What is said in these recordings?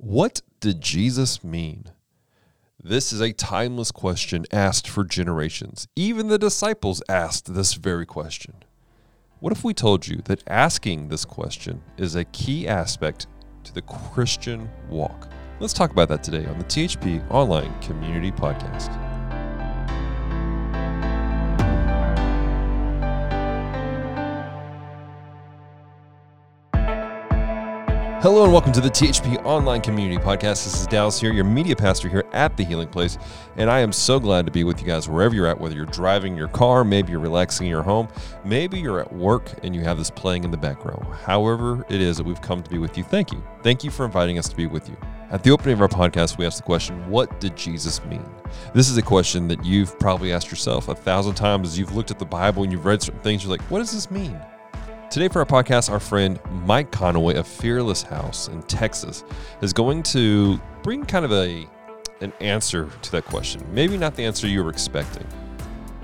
What did Jesus mean? This is a timeless question asked for generations. Even the disciples asked this very question. What if we told you that asking this question is a key aspect to the Christian walk? Let's talk about that today on the THP Online Community Podcast. Hello and welcome to the THP Online Community Podcast. This is Dallas here, your media pastor here at the Healing Place, and I am so glad to be with you guys wherever you're at, whether you're driving your car, maybe you're relaxing in your home, maybe you're at work and you have this playing in the background. However, it is that we've come to be with you, thank you. Thank you for inviting us to be with you. At the opening of our podcast, we asked the question, What did Jesus mean? This is a question that you've probably asked yourself a thousand times as you've looked at the Bible and you've read certain things. You're like, What does this mean? Today, for our podcast, our friend Mike Conaway of Fearless House in Texas is going to bring kind of a an answer to that question. Maybe not the answer you were expecting,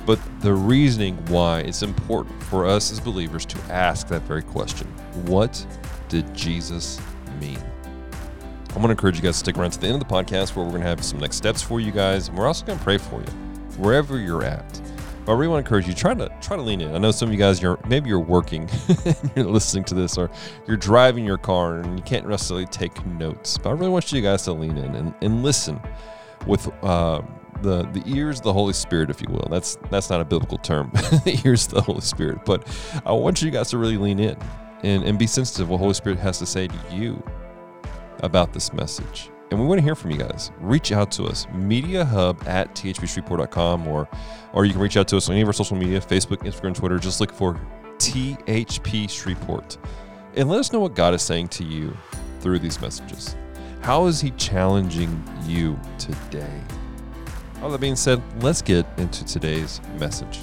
but the reasoning why it's important for us as believers to ask that very question What did Jesus mean? I want to encourage you guys to stick around to the end of the podcast where we're going to have some next steps for you guys. And we're also going to pray for you wherever you're at. But I really want to encourage you try to try to lean in. I know some of you guys you're maybe you're working you're listening to this or you're driving your car and you can't necessarily take notes. But I really want you guys to lean in and, and listen with uh, the the ears of the Holy Spirit, if you will. That's that's not a biblical term, the ears of the Holy Spirit. But I want you guys to really lean in and, and be sensitive what Holy Spirit has to say to you about this message and we want to hear from you guys. Reach out to us, mediahub at thpshreveport.com, or, or you can reach out to us on any of our social media Facebook, Instagram, Twitter. Just look for THP Shreveport. And let us know what God is saying to you through these messages. How is He challenging you today? All that being said, let's get into today's message.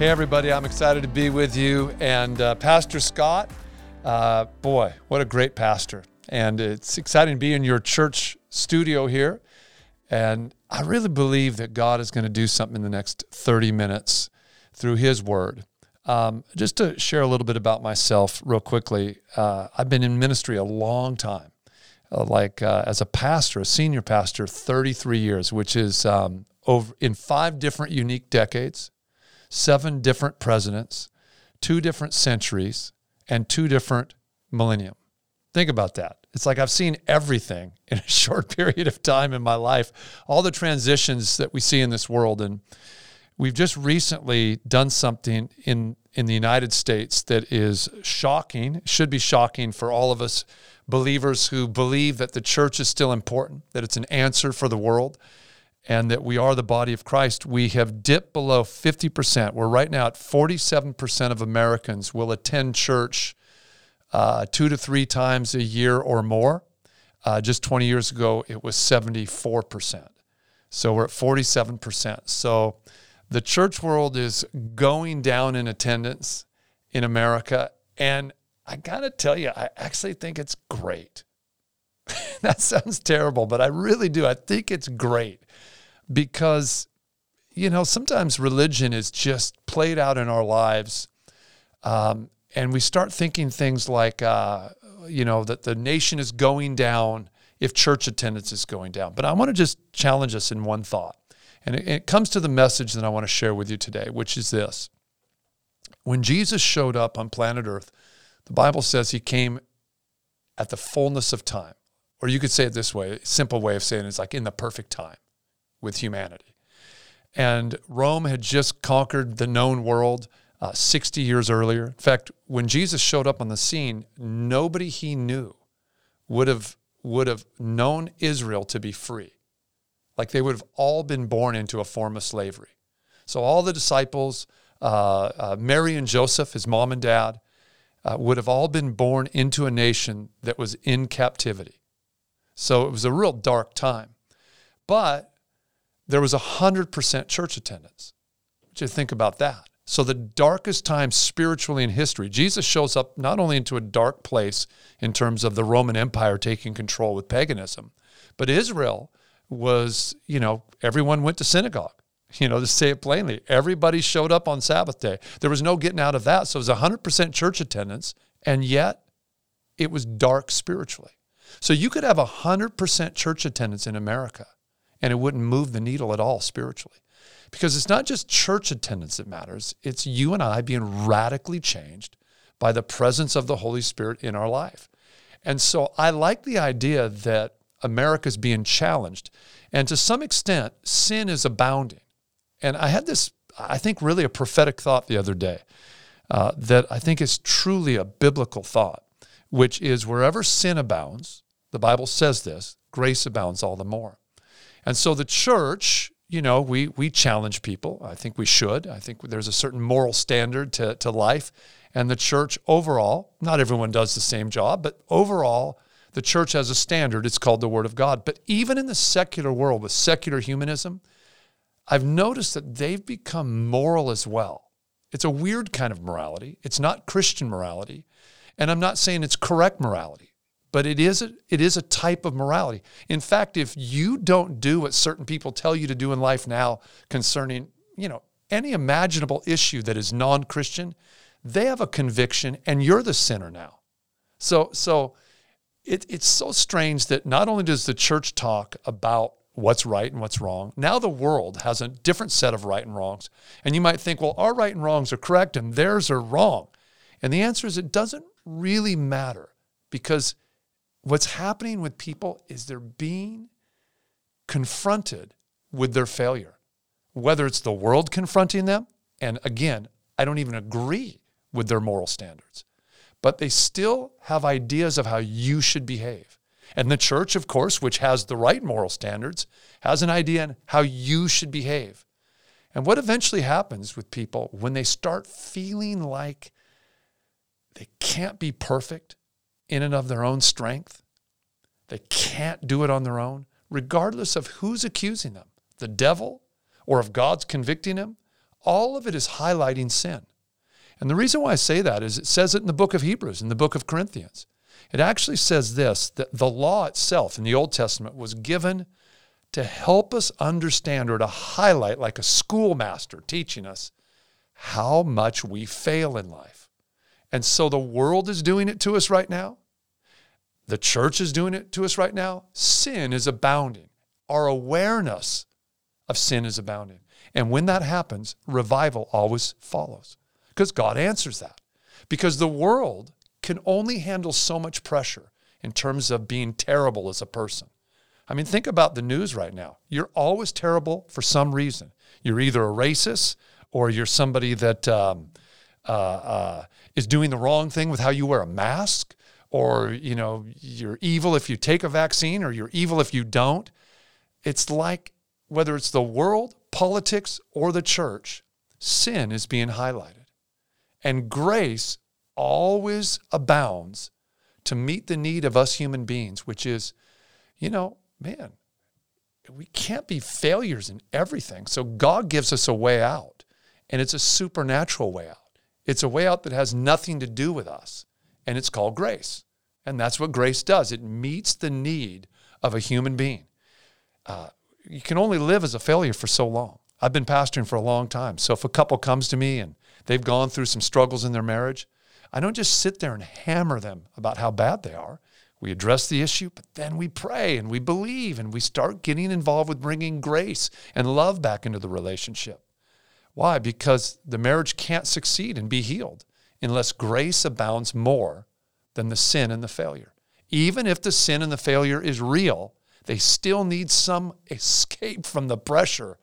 Hey, everybody, I'm excited to be with you. And uh, Pastor Scott, uh, boy, what a great pastor. And it's exciting to be in your church studio here. And I really believe that God is going to do something in the next 30 minutes through His Word. Um, just to share a little bit about myself, real quickly, uh, I've been in ministry a long time. Uh, like uh, as a pastor, a senior pastor, 33 years, which is um, over in five different unique decades seven different presidents, two different centuries, and two different millennium. Think about that. It's like I've seen everything in a short period of time in my life, all the transitions that we see in this world. And we've just recently done something in, in the United States that is shocking, should be shocking for all of us believers who believe that the church is still important, that it's an answer for the world and that we are the body of Christ, we have dipped below 50%. We're right now at 47% of Americans will attend church uh, two to three times a year or more. Uh, just 20 years ago, it was 74%. So we're at 47%. So the church world is going down in attendance in America. And I got to tell you, I actually think it's great. that sounds terrible, but I really do. I think it's great because, you know, sometimes religion is just played out in our lives. Um, and we start thinking things like, uh, you know, that the nation is going down if church attendance is going down. But I want to just challenge us in one thought. And it, it comes to the message that I want to share with you today, which is this. When Jesus showed up on planet Earth, the Bible says he came at the fullness of time. Or you could say it this way, a simple way of saying it is like in the perfect time with humanity. And Rome had just conquered the known world uh, 60 years earlier. In fact, when Jesus showed up on the scene, nobody he knew would have would have known Israel to be free. Like they would have all been born into a form of slavery. So all the disciples, uh, uh, Mary and Joseph, his mom and dad, uh, would have all been born into a nation that was in captivity. So it was a real dark time. But there was 100% church attendance. What you think about that? So, the darkest time spiritually in history, Jesus shows up not only into a dark place in terms of the Roman Empire taking control with paganism, but Israel was, you know, everyone went to synagogue. You know, to say it plainly, everybody showed up on Sabbath day. There was no getting out of that. So it was 100% church attendance, and yet it was dark spiritually. So you could have 100% church attendance in America, and it wouldn't move the needle at all spiritually. Because it's not just church attendance that matters, it's you and I being radically changed by the presence of the Holy Spirit in our life. And so I like the idea that America's being challenged. And to some extent, sin is abounding. And I had this, I think, really a prophetic thought the other day uh, that I think is truly a biblical thought, which is wherever sin abounds, the Bible says this, grace abounds all the more. And so the church, you know, we, we challenge people. I think we should. I think there's a certain moral standard to, to life. And the church overall, not everyone does the same job, but overall, the church has a standard. It's called the Word of God. But even in the secular world with secular humanism, I've noticed that they've become moral as well. It's a weird kind of morality. It's not Christian morality. And I'm not saying it's correct morality, but it is a, it is a type of morality. In fact, if you don't do what certain people tell you to do in life now concerning, you know, any imaginable issue that is non-Christian, they have a conviction and you're the sinner now. So so it, it's so strange that not only does the church talk about what's right and what's wrong. Now the world has a different set of right and wrongs. And you might think, well, our right and wrongs are correct and theirs are wrong. And the answer is it doesn't really matter because what's happening with people is they're being confronted with their failure, whether it's the world confronting them. And again, I don't even agree with their moral standards, but they still have ideas of how you should behave. And the church, of course, which has the right moral standards, has an idea on how you should behave. And what eventually happens with people when they start feeling like they can't be perfect in and of their own strength, they can't do it on their own, regardless of who's accusing them, the devil or if God's convicting them, all of it is highlighting sin. And the reason why I say that is it says it in the book of Hebrews, in the book of Corinthians. It actually says this that the law itself in the Old Testament was given to help us understand or to highlight, like a schoolmaster teaching us, how much we fail in life. And so the world is doing it to us right now. The church is doing it to us right now. Sin is abounding. Our awareness of sin is abounding. And when that happens, revival always follows because God answers that. Because the world can only handle so much pressure in terms of being terrible as a person. I mean, think about the news right now. You're always terrible for some reason. You're either a racist or you're somebody that um, uh, uh, is doing the wrong thing with how you wear a mask, or you know you're evil if you take a vaccine, or you're evil if you don't. It's like whether it's the world, politics, or the church, sin is being highlighted, and grace always abounds to meet the need of us human beings, which is, you know, man, we can't be failures in everything. So God gives us a way out, and it's a supernatural way out. It's a way out that has nothing to do with us, and it's called grace. And that's what grace does it meets the need of a human being. Uh, you can only live as a failure for so long. I've been pastoring for a long time. So if a couple comes to me and they've gone through some struggles in their marriage, I don't just sit there and hammer them about how bad they are. We address the issue, but then we pray and we believe and we start getting involved with bringing grace and love back into the relationship. Why? Because the marriage can't succeed and be healed unless grace abounds more than the sin and the failure. Even if the sin and the failure is real, they still need some escape from the pressure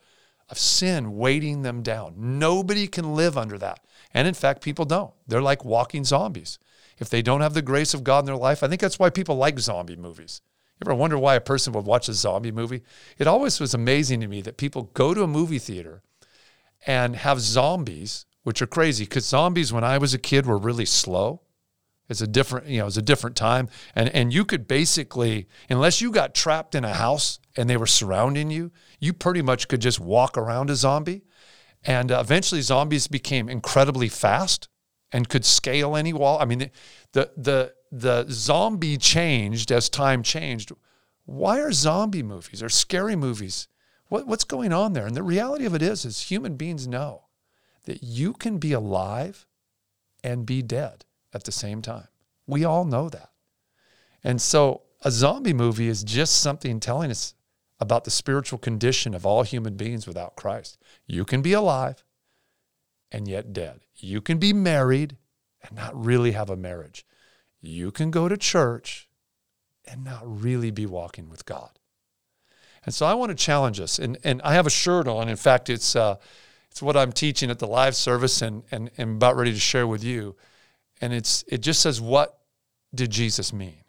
of sin weighting them down. Nobody can live under that. And in fact, people don't. They're like walking zombies. If they don't have the grace of God in their life, I think that's why people like zombie movies. You ever wonder why a person would watch a zombie movie? It always was amazing to me that people go to a movie theater and have zombies, which are crazy because zombies, when I was a kid, were really slow. It's a different, you know, it's a different time. And and you could basically, unless you got trapped in a house and they were surrounding you, you pretty much could just walk around a zombie. And uh, eventually, zombies became incredibly fast and could scale any wall. I mean, the, the, the zombie changed as time changed. Why are zombie movies or scary movies? What, what's going on there? And the reality of it is, is human beings know that you can be alive and be dead at the same time. We all know that. And so a zombie movie is just something telling us about the spiritual condition of all human beings without Christ. You can be alive and yet dead. You can be married and not really have a marriage. You can go to church and not really be walking with God. And so I want to challenge us. And, and I have a shirt on. In fact, it's, uh, it's what I'm teaching at the live service and, and, and about ready to share with you. And it's, it just says, What did Jesus mean?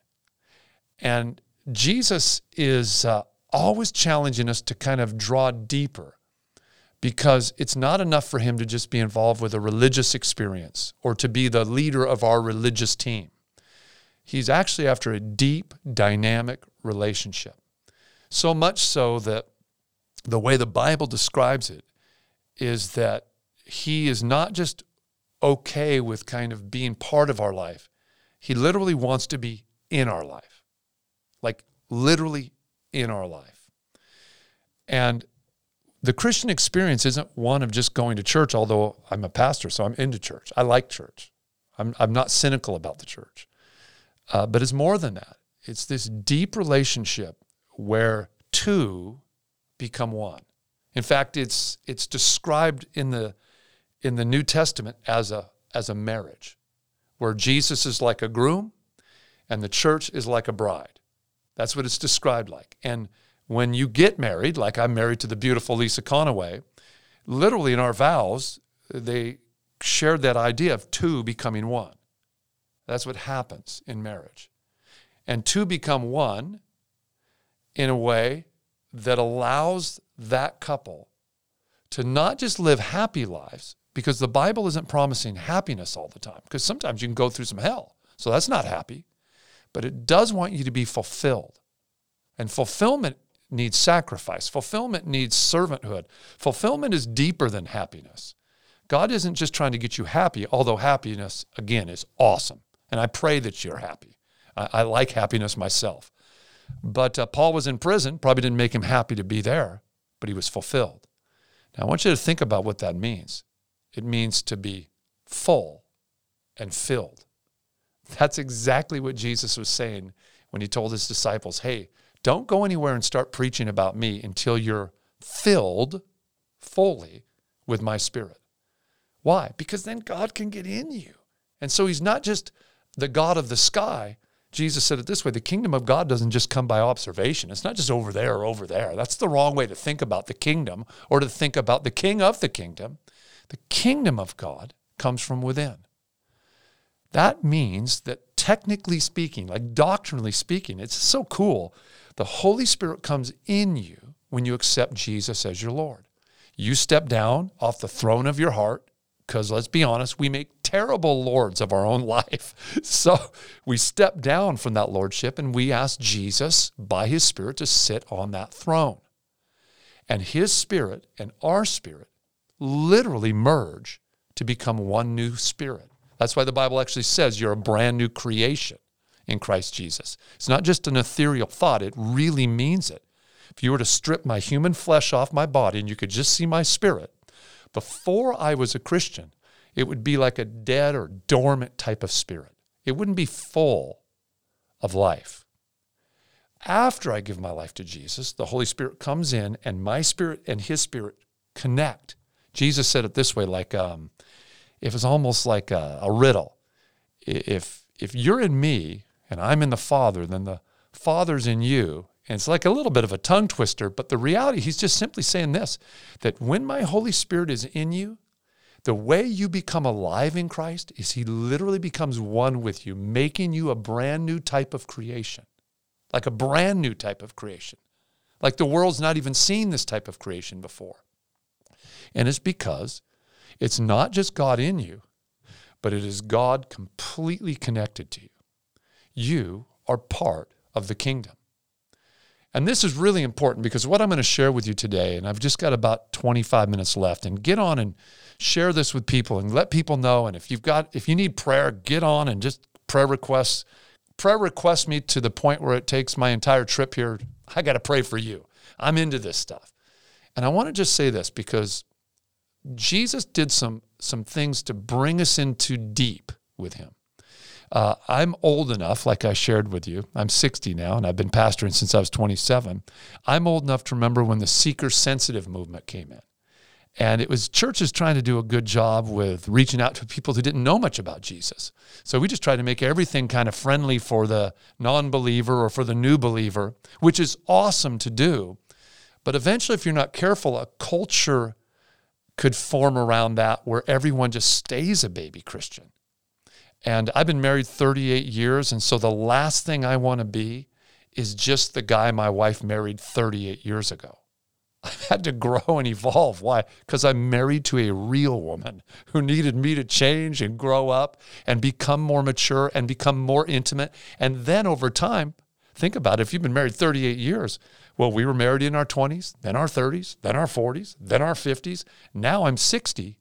And Jesus is uh, always challenging us to kind of draw deeper because it's not enough for him to just be involved with a religious experience or to be the leader of our religious team. He's actually after a deep, dynamic relationship. So much so that the way the Bible describes it is that he is not just okay with kind of being part of our life, he literally wants to be in our life, like literally in our life. And the Christian experience isn't one of just going to church, although I'm a pastor, so I'm into church. I like church. I'm, I'm not cynical about the church. Uh, but it's more than that. It's this deep relationship where two become one. In fact, it's, it's described in the, in the New Testament as a, as a marriage, where Jesus is like a groom and the church is like a bride. That's what it's described like. And when you get married, like I'm married to the beautiful Lisa Conaway, literally in our vows, they shared that idea of two becoming one. That's what happens in marriage. And two become one in a way that allows that couple to not just live happy lives, because the Bible isn't promising happiness all the time, because sometimes you can go through some hell. So that's not happy. But it does want you to be fulfilled. And fulfillment needs sacrifice. Fulfillment needs servanthood. Fulfillment is deeper than happiness. God isn't just trying to get you happy, although happiness, again, is awesome. And I pray that you're happy. I, I like happiness myself. But uh, Paul was in prison, probably didn't make him happy to be there, but he was fulfilled. Now, I want you to think about what that means. It means to be full and filled. That's exactly what Jesus was saying when he told his disciples, hey, don't go anywhere and start preaching about me until you're filled fully with my spirit. Why? Because then God can get in you. And so he's not just the God of the sky. Jesus said it this way the kingdom of God doesn't just come by observation. It's not just over there or over there. That's the wrong way to think about the kingdom or to think about the king of the kingdom. The kingdom of God comes from within. That means that technically speaking, like doctrinally speaking, it's so cool. The Holy Spirit comes in you when you accept Jesus as your Lord. You step down off the throne of your heart, because let's be honest, we make terrible lords of our own life. So we step down from that lordship and we ask Jesus by his Spirit to sit on that throne. And his Spirit and our spirit literally merge to become one new spirit. That's why the Bible actually says you're a brand new creation in Christ Jesus. It's not just an ethereal thought, it really means it. If you were to strip my human flesh off my body and you could just see my spirit, before I was a Christian, it would be like a dead or dormant type of spirit. It wouldn't be full of life. After I give my life to Jesus, the Holy Spirit comes in and my spirit and his spirit connect. Jesus said it this way like um, it was almost like a, a riddle. If, if you're in me and I'm in the Father, then the Father's in you. And it's like a little bit of a tongue twister, but the reality, he's just simply saying this that when my Holy Spirit is in you, the way you become alive in Christ is he literally becomes one with you, making you a brand new type of creation, like a brand new type of creation. Like the world's not even seen this type of creation before. And it's because it's not just God in you, but it is God completely connected to you. You are part of the kingdom. And this is really important because what I'm going to share with you today, and I've just got about 25 minutes left, and get on and share this with people and let people know. And if you've got, if you need prayer, get on and just prayer requests. Prayer request me to the point where it takes my entire trip here. I got to pray for you. I'm into this stuff. And I want to just say this because Jesus did some some things to bring us into deep with him. Uh, I'm old enough, like I shared with you. I'm 60 now, and I've been pastoring since I was 27. I'm old enough to remember when the seeker sensitive movement came in. And it was churches trying to do a good job with reaching out to people who didn't know much about Jesus. So we just tried to make everything kind of friendly for the non believer or for the new believer, which is awesome to do. But eventually, if you're not careful, a culture could form around that where everyone just stays a baby Christian. And I've been married 38 years. And so the last thing I want to be is just the guy my wife married 38 years ago. I've had to grow and evolve. Why? Because I'm married to a real woman who needed me to change and grow up and become more mature and become more intimate. And then over time, think about it. If you've been married 38 years, well, we were married in our 20s, then our 30s, then our 40s, then our 50s. Now I'm 60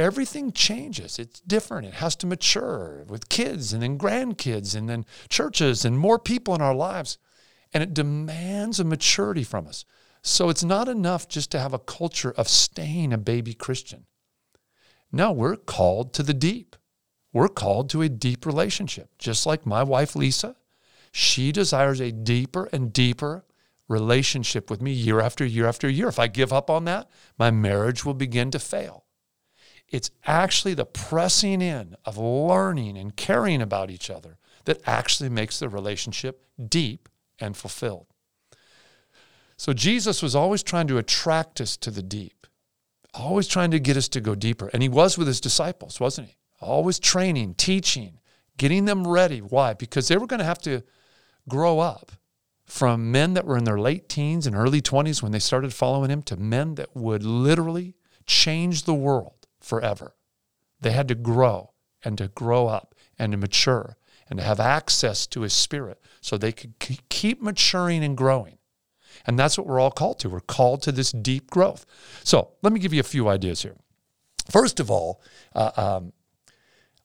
everything changes. It's different. It has to mature with kids and then grandkids and then churches and more people in our lives. And it demands a maturity from us. So it's not enough just to have a culture of staying a baby Christian. No, we're called to the deep. We're called to a deep relationship. Just like my wife, Lisa, she desires a deeper and deeper relationship with me year after year after year. If I give up on that, my marriage will begin to fail. It's actually the pressing in of learning and caring about each other that actually makes the relationship deep and fulfilled. So Jesus was always trying to attract us to the deep, always trying to get us to go deeper. And he was with his disciples, wasn't he? Always training, teaching, getting them ready. Why? Because they were going to have to grow up from men that were in their late teens and early 20s when they started following him to men that would literally change the world forever. They had to grow and to grow up and to mature and to have access to his spirit so they could keep maturing and growing. And that's what we're all called to. We're called to this deep growth. So let me give you a few ideas here. First of all, uh, um,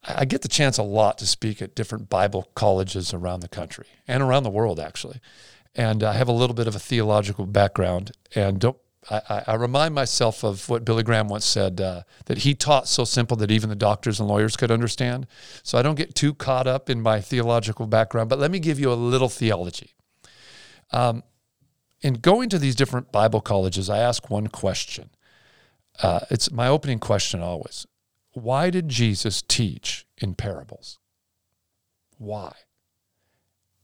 I get the chance a lot to speak at different Bible colleges around the country and around the world, actually. And I have a little bit of a theological background. And don't I, I, remind myself of what Billy Graham once said uh, that he taught so simple that even the doctors and lawyers could understand. So I don't get too caught up in my theological background, but let me give you a little theology. Um, in going to these different Bible colleges, I ask one question. Uh, it's my opening question always Why did Jesus teach in parables? Why?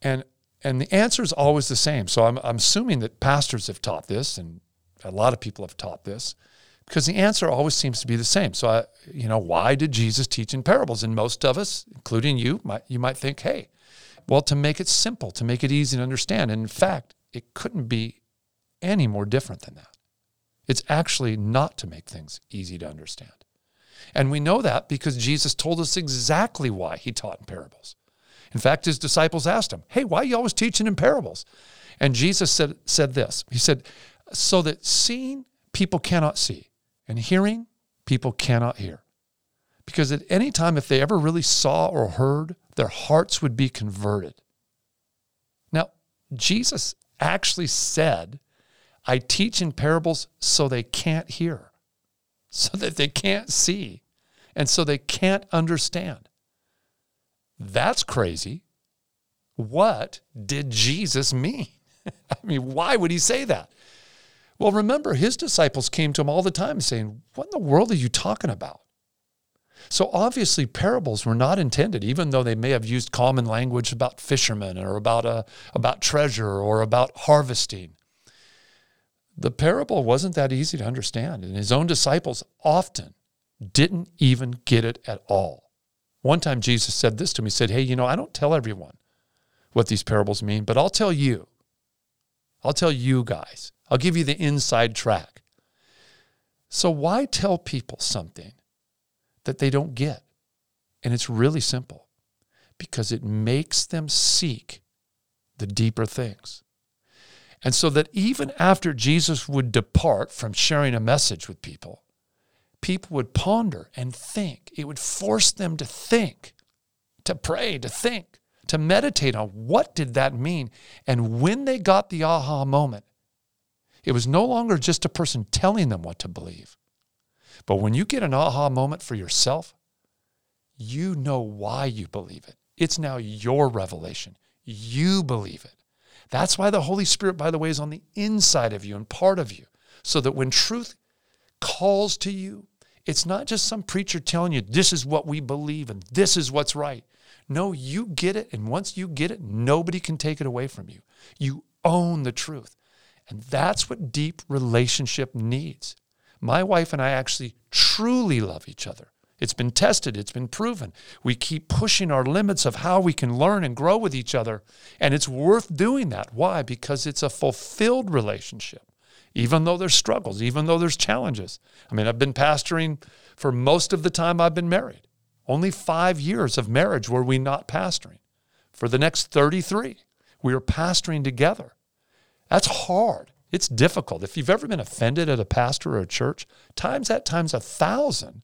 And and the answer is always the same. So I'm, I'm assuming that pastors have taught this and a lot of people have taught this because the answer always seems to be the same. So, I, you know, why did Jesus teach in parables? And most of us, including you, might, you might think, hey, well, to make it simple, to make it easy to understand. And in fact, it couldn't be any more different than that. It's actually not to make things easy to understand. And we know that because Jesus told us exactly why he taught in parables. In fact, his disciples asked him, Hey, why are you always teaching in parables? And Jesus said, said this He said, so that seeing people cannot see and hearing people cannot hear. Because at any time, if they ever really saw or heard, their hearts would be converted. Now, Jesus actually said, I teach in parables so they can't hear, so that they can't see, and so they can't understand. That's crazy. What did Jesus mean? I mean, why would he say that? Well, remember, his disciples came to him all the time saying, What in the world are you talking about? So obviously, parables were not intended, even though they may have used common language about fishermen or about, a, about treasure or about harvesting. The parable wasn't that easy to understand, and his own disciples often didn't even get it at all. One time, Jesus said this to me He said, Hey, you know, I don't tell everyone what these parables mean, but I'll tell you. I'll tell you guys. I'll give you the inside track. So, why tell people something that they don't get? And it's really simple because it makes them seek the deeper things. And so that even after Jesus would depart from sharing a message with people, people would ponder and think. It would force them to think, to pray, to think, to meditate on what did that mean. And when they got the aha moment, It was no longer just a person telling them what to believe. But when you get an aha moment for yourself, you know why you believe it. It's now your revelation. You believe it. That's why the Holy Spirit, by the way, is on the inside of you and part of you, so that when truth calls to you, it's not just some preacher telling you, this is what we believe and this is what's right. No, you get it. And once you get it, nobody can take it away from you. You own the truth. And that's what deep relationship needs. My wife and I actually truly love each other. It's been tested, it's been proven. We keep pushing our limits of how we can learn and grow with each other. And it's worth doing that. Why? Because it's a fulfilled relationship, even though there's struggles, even though there's challenges. I mean, I've been pastoring for most of the time I've been married. Only five years of marriage were we not pastoring. For the next 33, we were pastoring together. That's hard. It's difficult. If you've ever been offended at a pastor or a church, times that times a thousand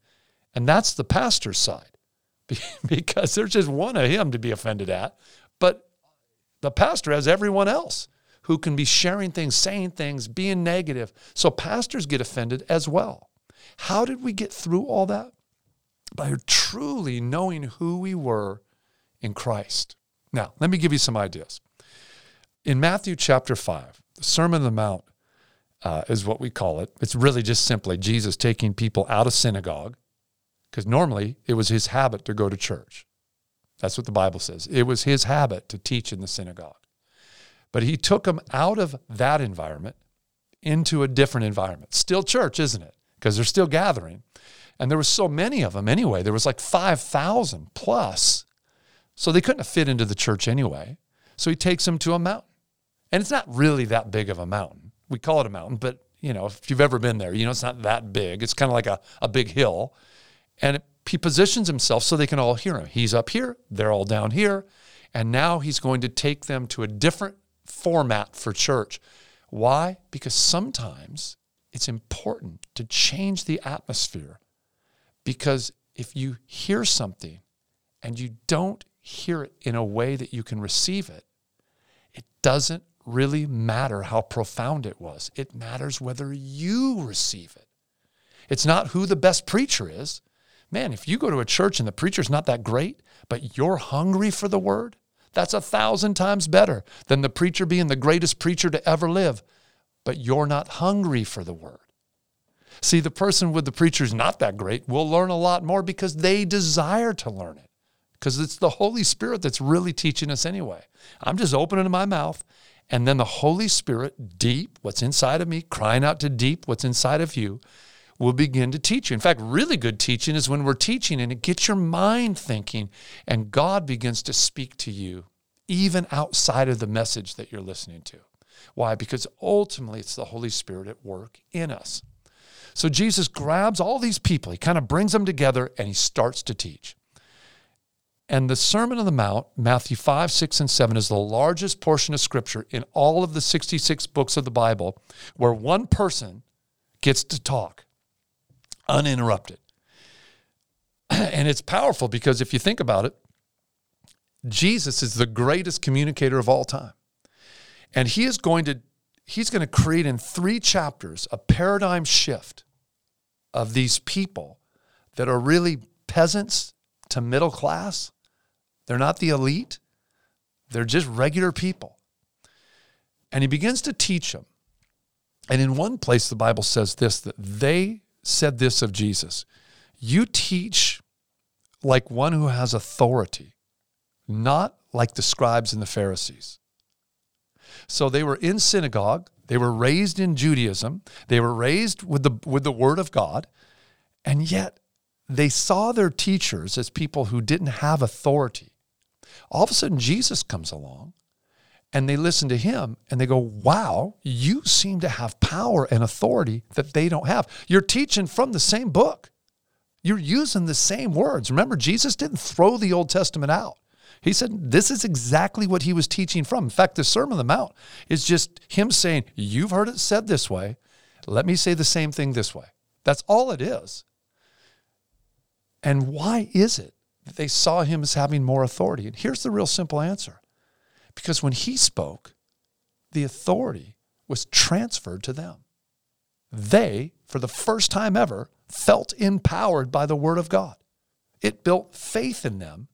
and that's the pastor's side because there's just one of him to be offended at. But the pastor has everyone else who can be sharing things, saying things, being negative. So pastors get offended as well. How did we get through all that? By truly knowing who we were in Christ. Now, let me give you some ideas. In Matthew chapter 5, the Sermon on the Mount uh, is what we call it. It's really just simply Jesus taking people out of synagogue because normally it was his habit to go to church. That's what the Bible says. It was his habit to teach in the synagogue. But he took them out of that environment into a different environment. Still church, isn't it? Because they're still gathering. And there was so many of them anyway. There was like 5,000 plus. So they couldn't fit into the church anyway. So he takes them to a mountain. And it's not really that big of a mountain. We call it a mountain, but you know, if you've ever been there, you know it's not that big. It's kind of like a, a big hill. And he positions himself so they can all hear him. He's up here, they're all down here. And now he's going to take them to a different format for church. Why? Because sometimes it's important to change the atmosphere. Because if you hear something and you don't hear it in a way that you can receive it, it doesn't really matter how profound it was. It matters whether you receive it. It's not who the best preacher is. Man, if you go to a church and the preacher's not that great, but you're hungry for the word, that's a thousand times better than the preacher being the greatest preacher to ever live, but you're not hungry for the word. See, the person with the preacher's not that great will learn a lot more because they desire to learn it. Because it's the Holy Spirit that's really teaching us anyway. I'm just opening my mouth, and then the Holy Spirit, deep, what's inside of me, crying out to deep, what's inside of you, will begin to teach you. In fact, really good teaching is when we're teaching and it gets your mind thinking and God begins to speak to you even outside of the message that you're listening to. Why? Because ultimately it's the Holy Spirit at work in us. So Jesus grabs all these people, he kind of brings them together and he starts to teach. And the Sermon on the Mount, Matthew 5, 6, and 7, is the largest portion of Scripture in all of the 66 books of the Bible where one person gets to talk uninterrupted. And it's powerful because if you think about it, Jesus is the greatest communicator of all time. And he is going to he's going to create in 3 chapters a paradigm shift of these people that are really peasants to middle class. They're not the elite. They're just regular people. And he begins to teach them. And in one place the Bible says this that they said this of Jesus You teach like one who has authority, not like the scribes and the Pharisees. So they were in synagogue, they were raised in Judaism, they were raised with the, with the word of God, and yet they saw their teachers as people who didn't have authority. All of a sudden, Jesus comes along and they listen to him and they go, Wow, you seem to have power and authority that they don't have. You're teaching from the same book, you're using the same words. Remember, Jesus didn't throw the Old Testament out. He said this is exactly what he was teaching from. In fact, the Sermon on the Mount is just him saying, You've heard it said this way. Let me say the same thing this way. That's all it is. And why is it they saw him as having more authority? And here's the real simple answer because when he spoke, the authority was transferred to them. They, for the first time ever, felt empowered by the Word of God. It built faith in them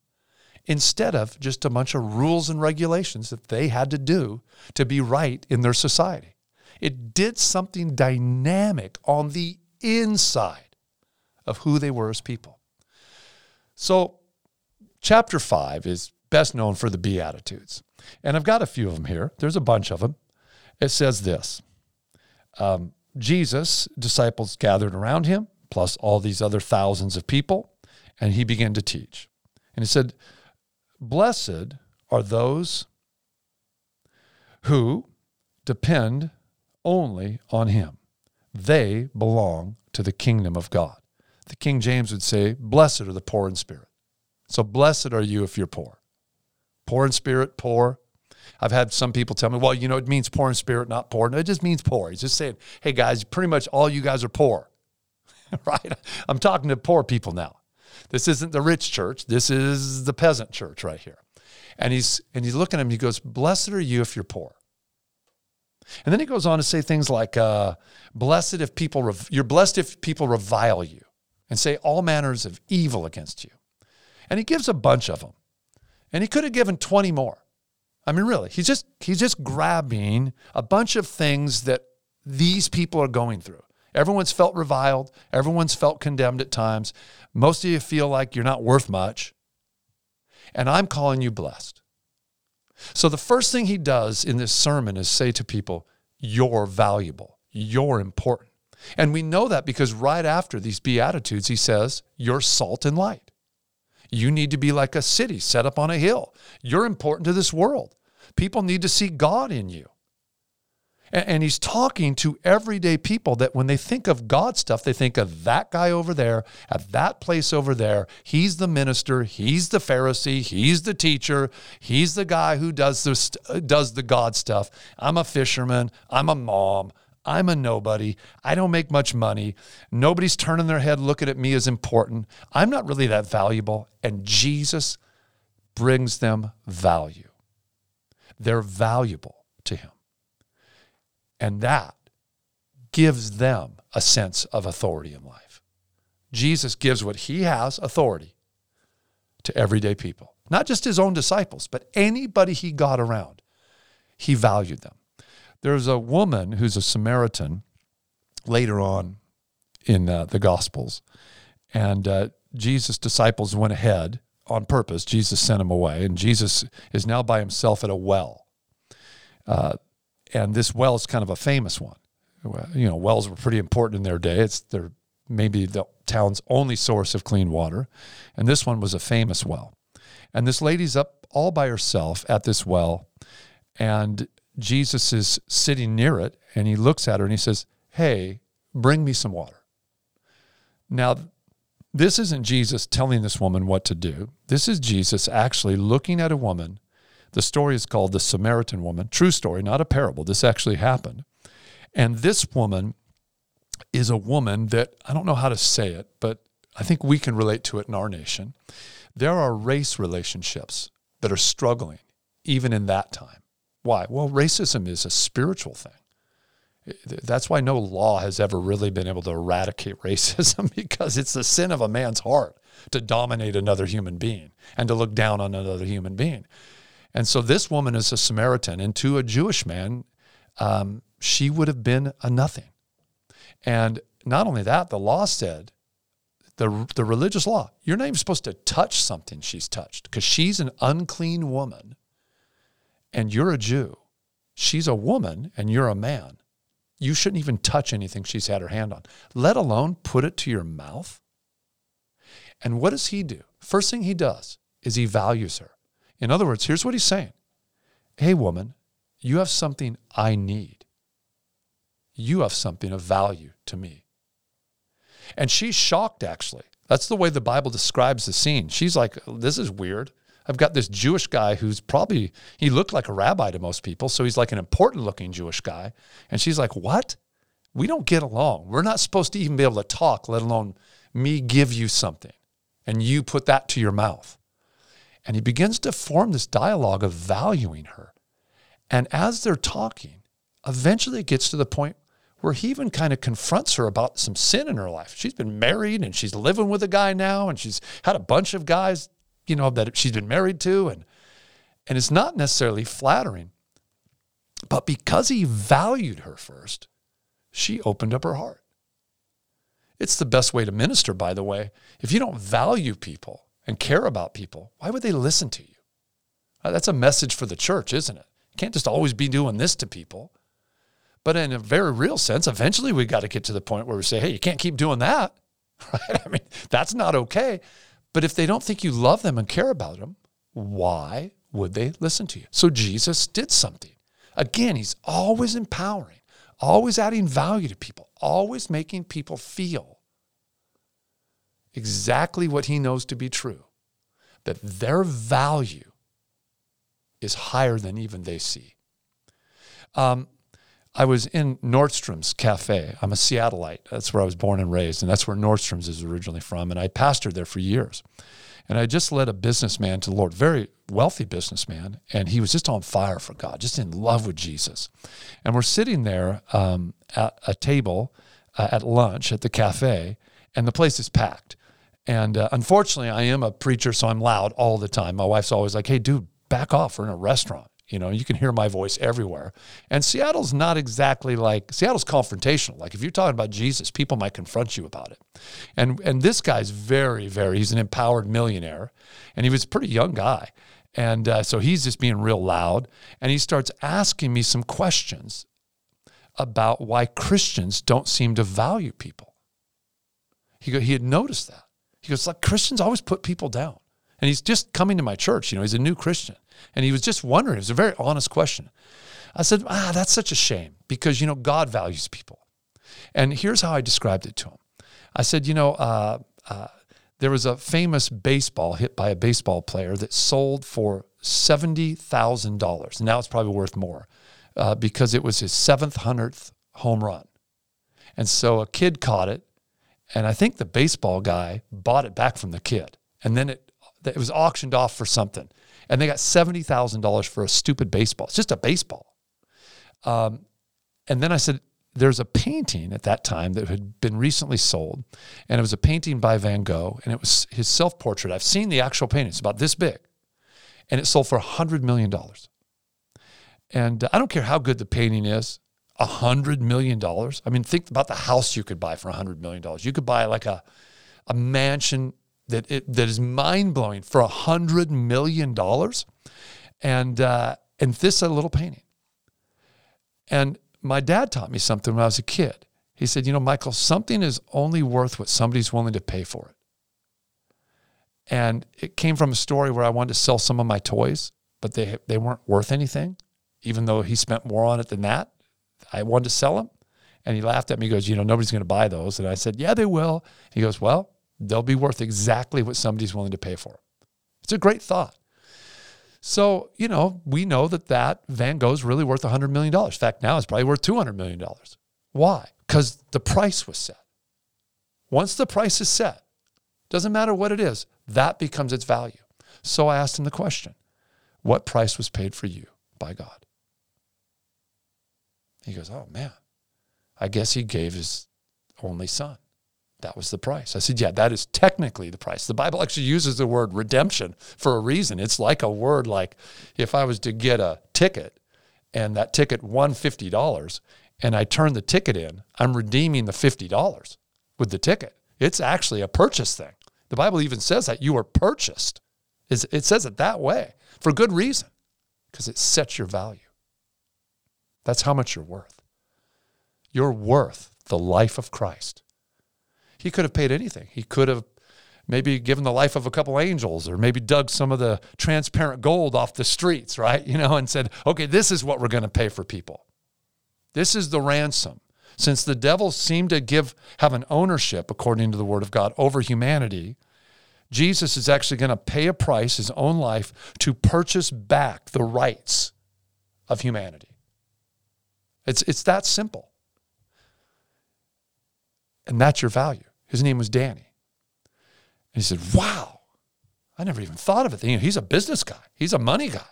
instead of just a bunch of rules and regulations that they had to do to be right in their society. It did something dynamic on the inside of who they were as people. So, chapter five is best known for the Beatitudes. And I've got a few of them here. There's a bunch of them. It says this um, Jesus' disciples gathered around him, plus all these other thousands of people, and he began to teach. And he said, Blessed are those who depend only on him. They belong to the kingdom of God. The King James would say, Blessed are the poor in spirit. So blessed are you if you're poor. Poor in spirit, poor. I've had some people tell me, well, you know, it means poor in spirit, not poor. No, it just means poor. He's just saying, hey guys, pretty much all you guys are poor. right? I'm talking to poor people now. This isn't the rich church. This is the peasant church right here. And he's and he's looking at him. He goes, "Blessed are you if you're poor." And then he goes on to say things like, uh, "Blessed if people rev- you're blessed if people revile you and say all manners of evil against you." And he gives a bunch of them, and he could have given twenty more. I mean, really, he's just he's just grabbing a bunch of things that these people are going through. Everyone's felt reviled. Everyone's felt condemned at times. Most of you feel like you're not worth much. And I'm calling you blessed. So the first thing he does in this sermon is say to people, You're valuable. You're important. And we know that because right after these Beatitudes, he says, You're salt and light. You need to be like a city set up on a hill. You're important to this world. People need to see God in you. And, he's talking to everyday people that when they think of God stuff, they think of that guy over there at that place over there. He's the minister, he's the Pharisee, he's the teacher, he's the guy who does this uh, does the God stuff. I'm a fisherman, I'm a mom, I'm a nobody. I don't make much money. Nobody's turning their head looking at me as important. I'm not really that valuable. And Jesus brings them value. They're valuable to him. And that gives them a sense of authority in life. Jesus gives what he has authority to everyday people, not just his own disciples, but anybody he got around. He valued them. There's a woman who's a Samaritan later on in uh, the Gospels, and uh, Jesus' disciples went ahead on purpose. Jesus sent them away, and Jesus is now by himself at a well. Uh, and this well is kind of a famous one. You know, wells were pretty important in their day. It's their maybe the town's only source of clean water, and this one was a famous well. And this lady's up all by herself at this well, and Jesus is sitting near it, and he looks at her and he says, "Hey, bring me some water." Now, this isn't Jesus telling this woman what to do. This is Jesus actually looking at a woman the story is called The Samaritan Woman. True story, not a parable. This actually happened. And this woman is a woman that I don't know how to say it, but I think we can relate to it in our nation. There are race relationships that are struggling even in that time. Why? Well, racism is a spiritual thing. That's why no law has ever really been able to eradicate racism because it's the sin of a man's heart to dominate another human being and to look down on another human being. And so this woman is a Samaritan, and to a Jewish man, um, she would have been a nothing. And not only that, the law said, the, the religious law, you're not even supposed to touch something she's touched because she's an unclean woman and you're a Jew. She's a woman and you're a man. You shouldn't even touch anything she's had her hand on, let alone put it to your mouth. And what does he do? First thing he does is he values her. In other words, here's what he's saying Hey, woman, you have something I need. You have something of value to me. And she's shocked, actually. That's the way the Bible describes the scene. She's like, This is weird. I've got this Jewish guy who's probably, he looked like a rabbi to most people. So he's like an important looking Jewish guy. And she's like, What? We don't get along. We're not supposed to even be able to talk, let alone me give you something and you put that to your mouth. And he begins to form this dialogue of valuing her. And as they're talking, eventually it gets to the point where he even kind of confronts her about some sin in her life. She's been married and she's living with a guy now and she's had a bunch of guys, you know, that she's been married to and and it's not necessarily flattering. But because he valued her first, she opened up her heart. It's the best way to minister, by the way. If you don't value people and care about people, why would they listen to you? Uh, that's a message for the church, isn't it? You can't just always be doing this to people. But in a very real sense, eventually we got to get to the point where we say, hey, you can't keep doing that. Right? I mean, that's not okay. But if they don't think you love them and care about them, why would they listen to you? So Jesus did something. Again, he's always empowering, always adding value to people, always making people feel exactly what he knows to be true that their value is higher than even they see. Um, I was in Nordstrom's cafe. I'm a Seattleite. That's where I was born and raised, and that's where Nordstrom's is originally from. And I pastored there for years. And I just led a businessman to the Lord, very wealthy businessman, and he was just on fire for God, just in love with Jesus. And we're sitting there um, at a table uh, at lunch at the cafe, and the place is packed. And uh, unfortunately, I am a preacher, so I'm loud all the time. My wife's always like, hey, dude, back off. We're in a restaurant. You know, you can hear my voice everywhere. And Seattle's not exactly like Seattle's confrontational. Like if you're talking about Jesus, people might confront you about it. And and this guy's very, very he's an empowered millionaire, and he was a pretty young guy. And uh, so he's just being real loud, and he starts asking me some questions about why Christians don't seem to value people. He go, he had noticed that. He goes, like Christians always put people down. And he's just coming to my church. You know, he's a new Christian. And he was just wondering. It was a very honest question. I said, ah, that's such a shame because, you know, God values people. And here's how I described it to him I said, you know, uh, uh, there was a famous baseball hit by a baseball player that sold for $70,000. And now it's probably worth more uh, because it was his seventh, hundredth home run. And so a kid caught it. And I think the baseball guy bought it back from the kid. And then it, it was auctioned off for something and they got $70,000 for a stupid baseball. It's just a baseball. Um, and then I said, there's a painting at that time that had been recently sold, and it was a painting by Van Gogh, and it was his self portrait. I've seen the actual painting, it's about this big, and it sold for $100 million. And uh, I don't care how good the painting is, a $100 million. I mean, think about the house you could buy for a $100 million. You could buy like a, a mansion that it, that is mind blowing for a hundred million dollars, and uh, and this is a little painting. And my dad taught me something when I was a kid. He said, "You know, Michael, something is only worth what somebody's willing to pay for it." And it came from a story where I wanted to sell some of my toys, but they they weren't worth anything, even though he spent more on it than that. I wanted to sell them. And he laughed at me. He goes, You know, nobody's going to buy those. And I said, Yeah, they will. He goes, Well, they'll be worth exactly what somebody's willing to pay for. It's a great thought. So, you know, we know that that Van Gogh's really worth $100 million. In fact, now it's probably worth $200 million. Why? Because the price was set. Once the price is set, doesn't matter what it is, that becomes its value. So I asked him the question What price was paid for you by God? He goes, Oh, man, I guess he gave his only son. That was the price. I said, Yeah, that is technically the price. The Bible actually uses the word redemption for a reason. It's like a word like if I was to get a ticket and that ticket won $50 and I turn the ticket in, I'm redeeming the $50 with the ticket. It's actually a purchase thing. The Bible even says that you are purchased. It says it that way for good reason because it sets your value. That's how much you're worth. You're worth the life of Christ he could have paid anything. He could have maybe given the life of a couple angels or maybe dug some of the transparent gold off the streets, right? You know, and said, okay, this is what we're going to pay for people. This is the ransom. Since the devil seemed to give have an ownership, according to the word of God, over humanity, Jesus is actually going to pay a price, his own life, to purchase back the rights of humanity. It's, it's that simple. And that's your value. His name was Danny. And he said, Wow, I never even thought of it. You know, he's a business guy, he's a money guy.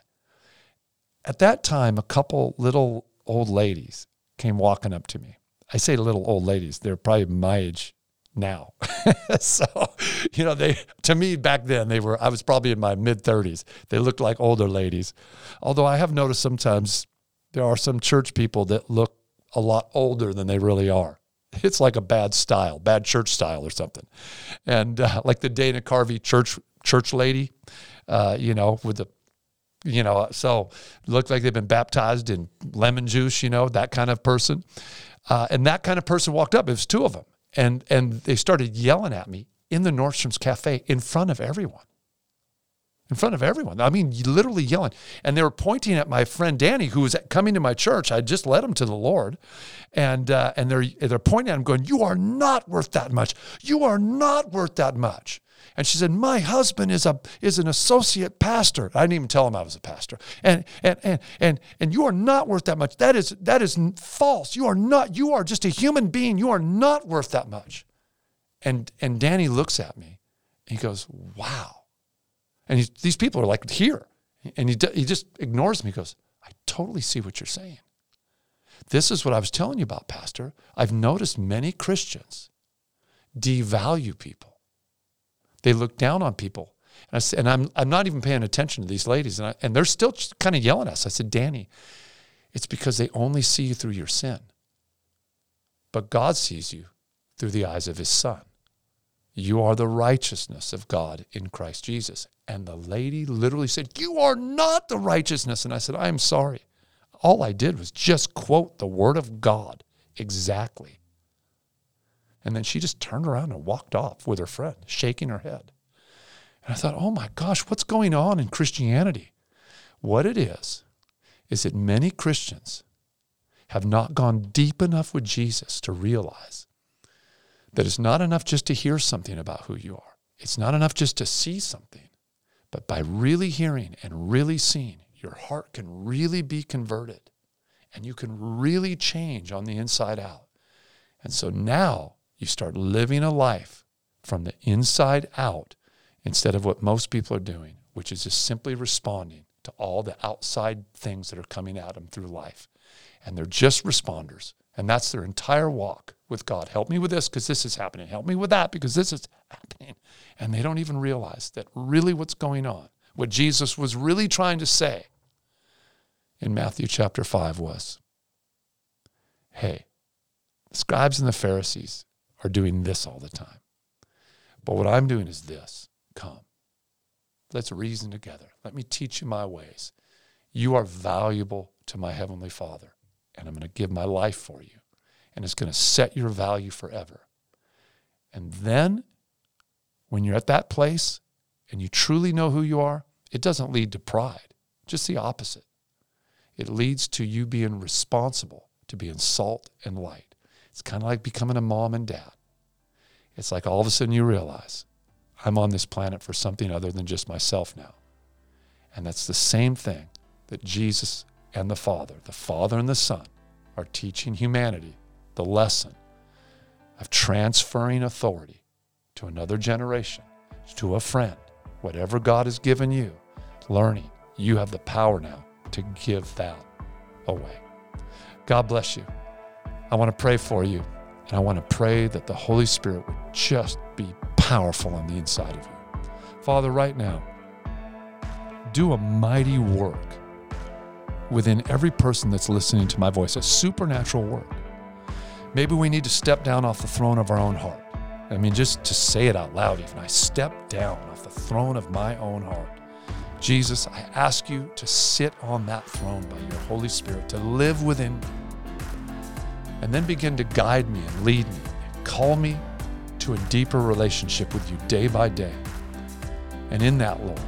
At that time, a couple little old ladies came walking up to me. I say little old ladies, they're probably my age now. so, you know, they to me back then they were I was probably in my mid 30s. They looked like older ladies. Although I have noticed sometimes there are some church people that look a lot older than they really are. It's like a bad style, bad church style or something. And uh, like the Dana Carvey church church lady, uh, you know, with the you know, so looked like they've been baptized in lemon juice, you know, that kind of person. Uh, and that kind of person walked up. It was two of them and and they started yelling at me in the Nordstrom's cafe in front of everyone. In front of everyone. I mean, literally yelling. And they were pointing at my friend Danny, who was coming to my church. I just led him to the Lord. And, uh, and they're, they're pointing at him, going, You are not worth that much. You are not worth that much. And she said, My husband is a is an associate pastor. I didn't even tell him I was a pastor. And and and and and you are not worth that much. That is that is false. You are not, you are just a human being. You are not worth that much. And and Danny looks at me he goes, Wow. And he, these people are like here. And he, he just ignores me. He goes, I totally see what you're saying. This is what I was telling you about, Pastor. I've noticed many Christians devalue people. They look down on people. And, I, and I'm, I'm not even paying attention to these ladies. And, I, and they're still kind of yelling at us. I said, Danny, it's because they only see you through your sin. But God sees you through the eyes of his son. You are the righteousness of God in Christ Jesus. And the lady literally said, You are not the righteousness. And I said, I am sorry. All I did was just quote the word of God exactly. And then she just turned around and walked off with her friend, shaking her head. And I thought, oh my gosh, what's going on in Christianity? What it is, is that many Christians have not gone deep enough with Jesus to realize that it's not enough just to hear something about who you are. It's not enough just to see something, but by really hearing and really seeing, your heart can really be converted and you can really change on the inside out. And so now you start living a life from the inside out instead of what most people are doing, which is just simply responding to all the outside things that are coming at them through life. And they're just responders. And that's their entire walk with God. Help me with this because this is happening. Help me with that because this is happening. And they don't even realize that really what's going on, what Jesus was really trying to say in Matthew chapter 5 was hey, the scribes and the Pharisees, are doing this all the time. But what I'm doing is this come. Let's reason together. Let me teach you my ways. You are valuable to my Heavenly Father, and I'm going to give my life for you, and it's going to set your value forever. And then, when you're at that place and you truly know who you are, it doesn't lead to pride, just the opposite. It leads to you being responsible to being salt and light. It's kind of like becoming a mom and dad. It's like all of a sudden you realize I'm on this planet for something other than just myself now. And that's the same thing that Jesus and the Father, the Father and the Son, are teaching humanity the lesson of transferring authority to another generation, to a friend, whatever God has given you, learning you have the power now to give that away. God bless you. I want to pray for you. And I want to pray that the Holy Spirit would just be powerful on the inside of you. Father, right now, do a mighty work within every person that's listening to my voice, a supernatural work. Maybe we need to step down off the throne of our own heart. I mean, just to say it out loud, even I step down off the throne of my own heart. Jesus, I ask you to sit on that throne by your Holy Spirit, to live within me and then begin to guide me and lead me and call me to a deeper relationship with you day by day. And in that, Lord,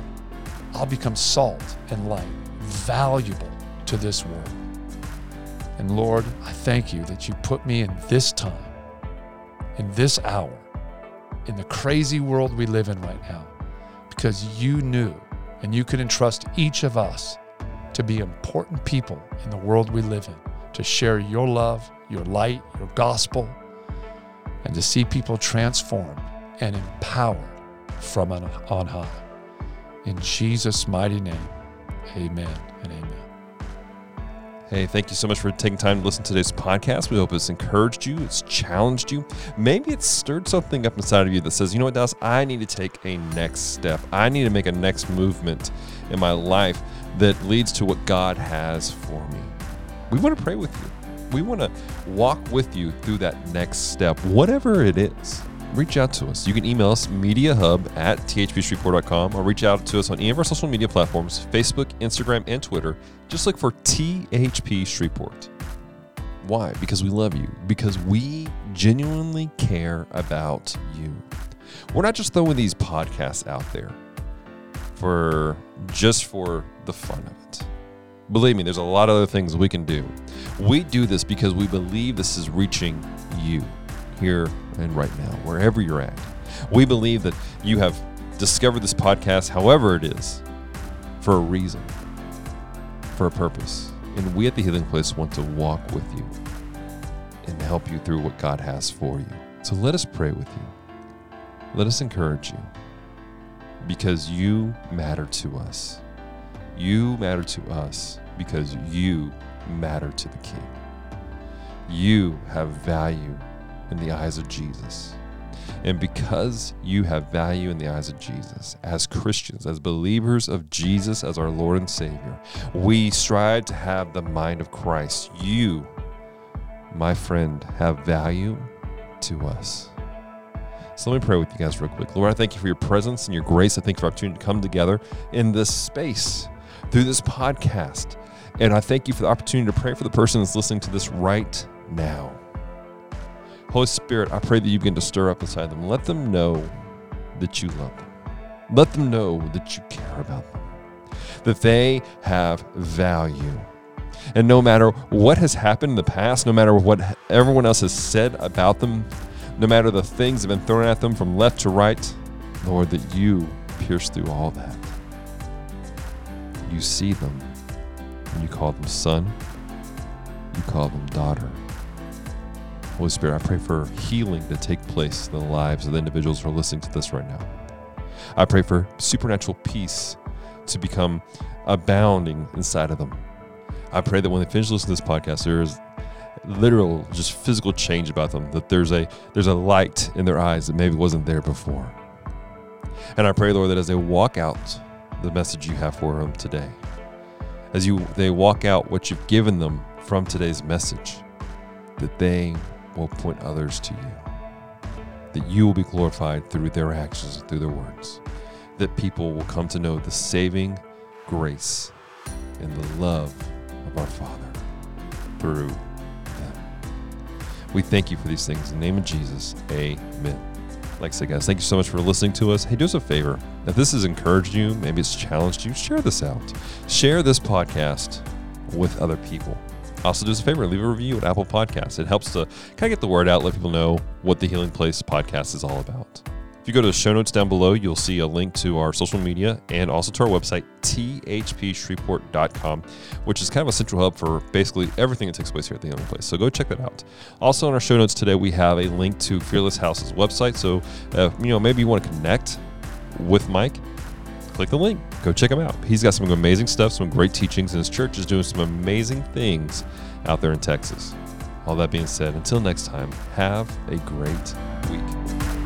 I'll become salt and light, valuable to this world. And Lord, I thank you that you put me in this time, in this hour, in the crazy world we live in right now, because you knew and you could entrust each of us to be important people in the world we live in, to share your love your light, your gospel, and to see people transformed and empowered from on high. In Jesus' mighty name, amen and amen. Hey, thank you so much for taking time to listen to today's podcast. We hope it's encouraged you, it's challenged you. Maybe it's stirred something up inside of you that says, you know what, Dallas, I need to take a next step. I need to make a next movement in my life that leads to what God has for me. We want to pray with you. We want to walk with you through that next step, whatever it is reach out to us. You can email us mediahub at thpshreveport.com or reach out to us on any of our social media platforms Facebook, Instagram, and Twitter. Just look for THP Shreveport. Why? Because we love you, because we genuinely care about you. We're not just throwing these podcasts out there for just for the fun of it. Believe me, there's a lot of other things we can do. We do this because we believe this is reaching you here and right now, wherever you're at. We believe that you have discovered this podcast, however it is, for a reason, for a purpose. And we at the Healing Place want to walk with you and help you through what God has for you. So let us pray with you. Let us encourage you because you matter to us. You matter to us because you matter to the King. You have value in the eyes of Jesus. And because you have value in the eyes of Jesus, as Christians, as believers of Jesus as our Lord and Savior, we strive to have the mind of Christ. You, my friend, have value to us. So let me pray with you guys real quick. Lord, I thank you for your presence and your grace. I thank you for our opportunity to come together in this space through this podcast. And I thank you for the opportunity to pray for the person that's listening to this right now. Holy Spirit, I pray that you begin to stir up inside them. Let them know that you love them. Let them know that you care about them, that they have value. And no matter what has happened in the past, no matter what everyone else has said about them, no matter the things that have been thrown at them from left to right, Lord, that you pierce through all that. You see them, and you call them son, you call them daughter. Holy Spirit, I pray for healing to take place in the lives of the individuals who are listening to this right now. I pray for supernatural peace to become abounding inside of them. I pray that when they finish listening to this podcast, there is literal, just physical change about them. That there's a there's a light in their eyes that maybe wasn't there before. And I pray, Lord, that as they walk out the message you have for them today, as you they walk out what you've given them from today's message, that they will point others to you. That you will be glorified through their actions and through their words. That people will come to know the saving grace and the love of our Father through them. We thank you for these things. In the name of Jesus, amen. Like I said, guys, thank you so much for listening to us. Hey, do us a favor. If this has encouraged you, maybe it's challenged you, share this out. Share this podcast with other people. Also, do us a favor and leave a review at Apple Podcasts. It helps to kind of get the word out, let people know what the Healing Place podcast is all about. If you go to the show notes down below, you'll see a link to our social media and also to our website, thpshreveport.com, which is kind of a central hub for basically everything that takes place here at the Healing Place. So go check that out. Also, in our show notes today, we have a link to Fearless House's website. So, uh, you know, maybe you want to connect with Mike click the link. Go check him out. He's got some amazing stuff, some great teachings, and his church is doing some amazing things out there in Texas. All that being said, until next time, have a great week.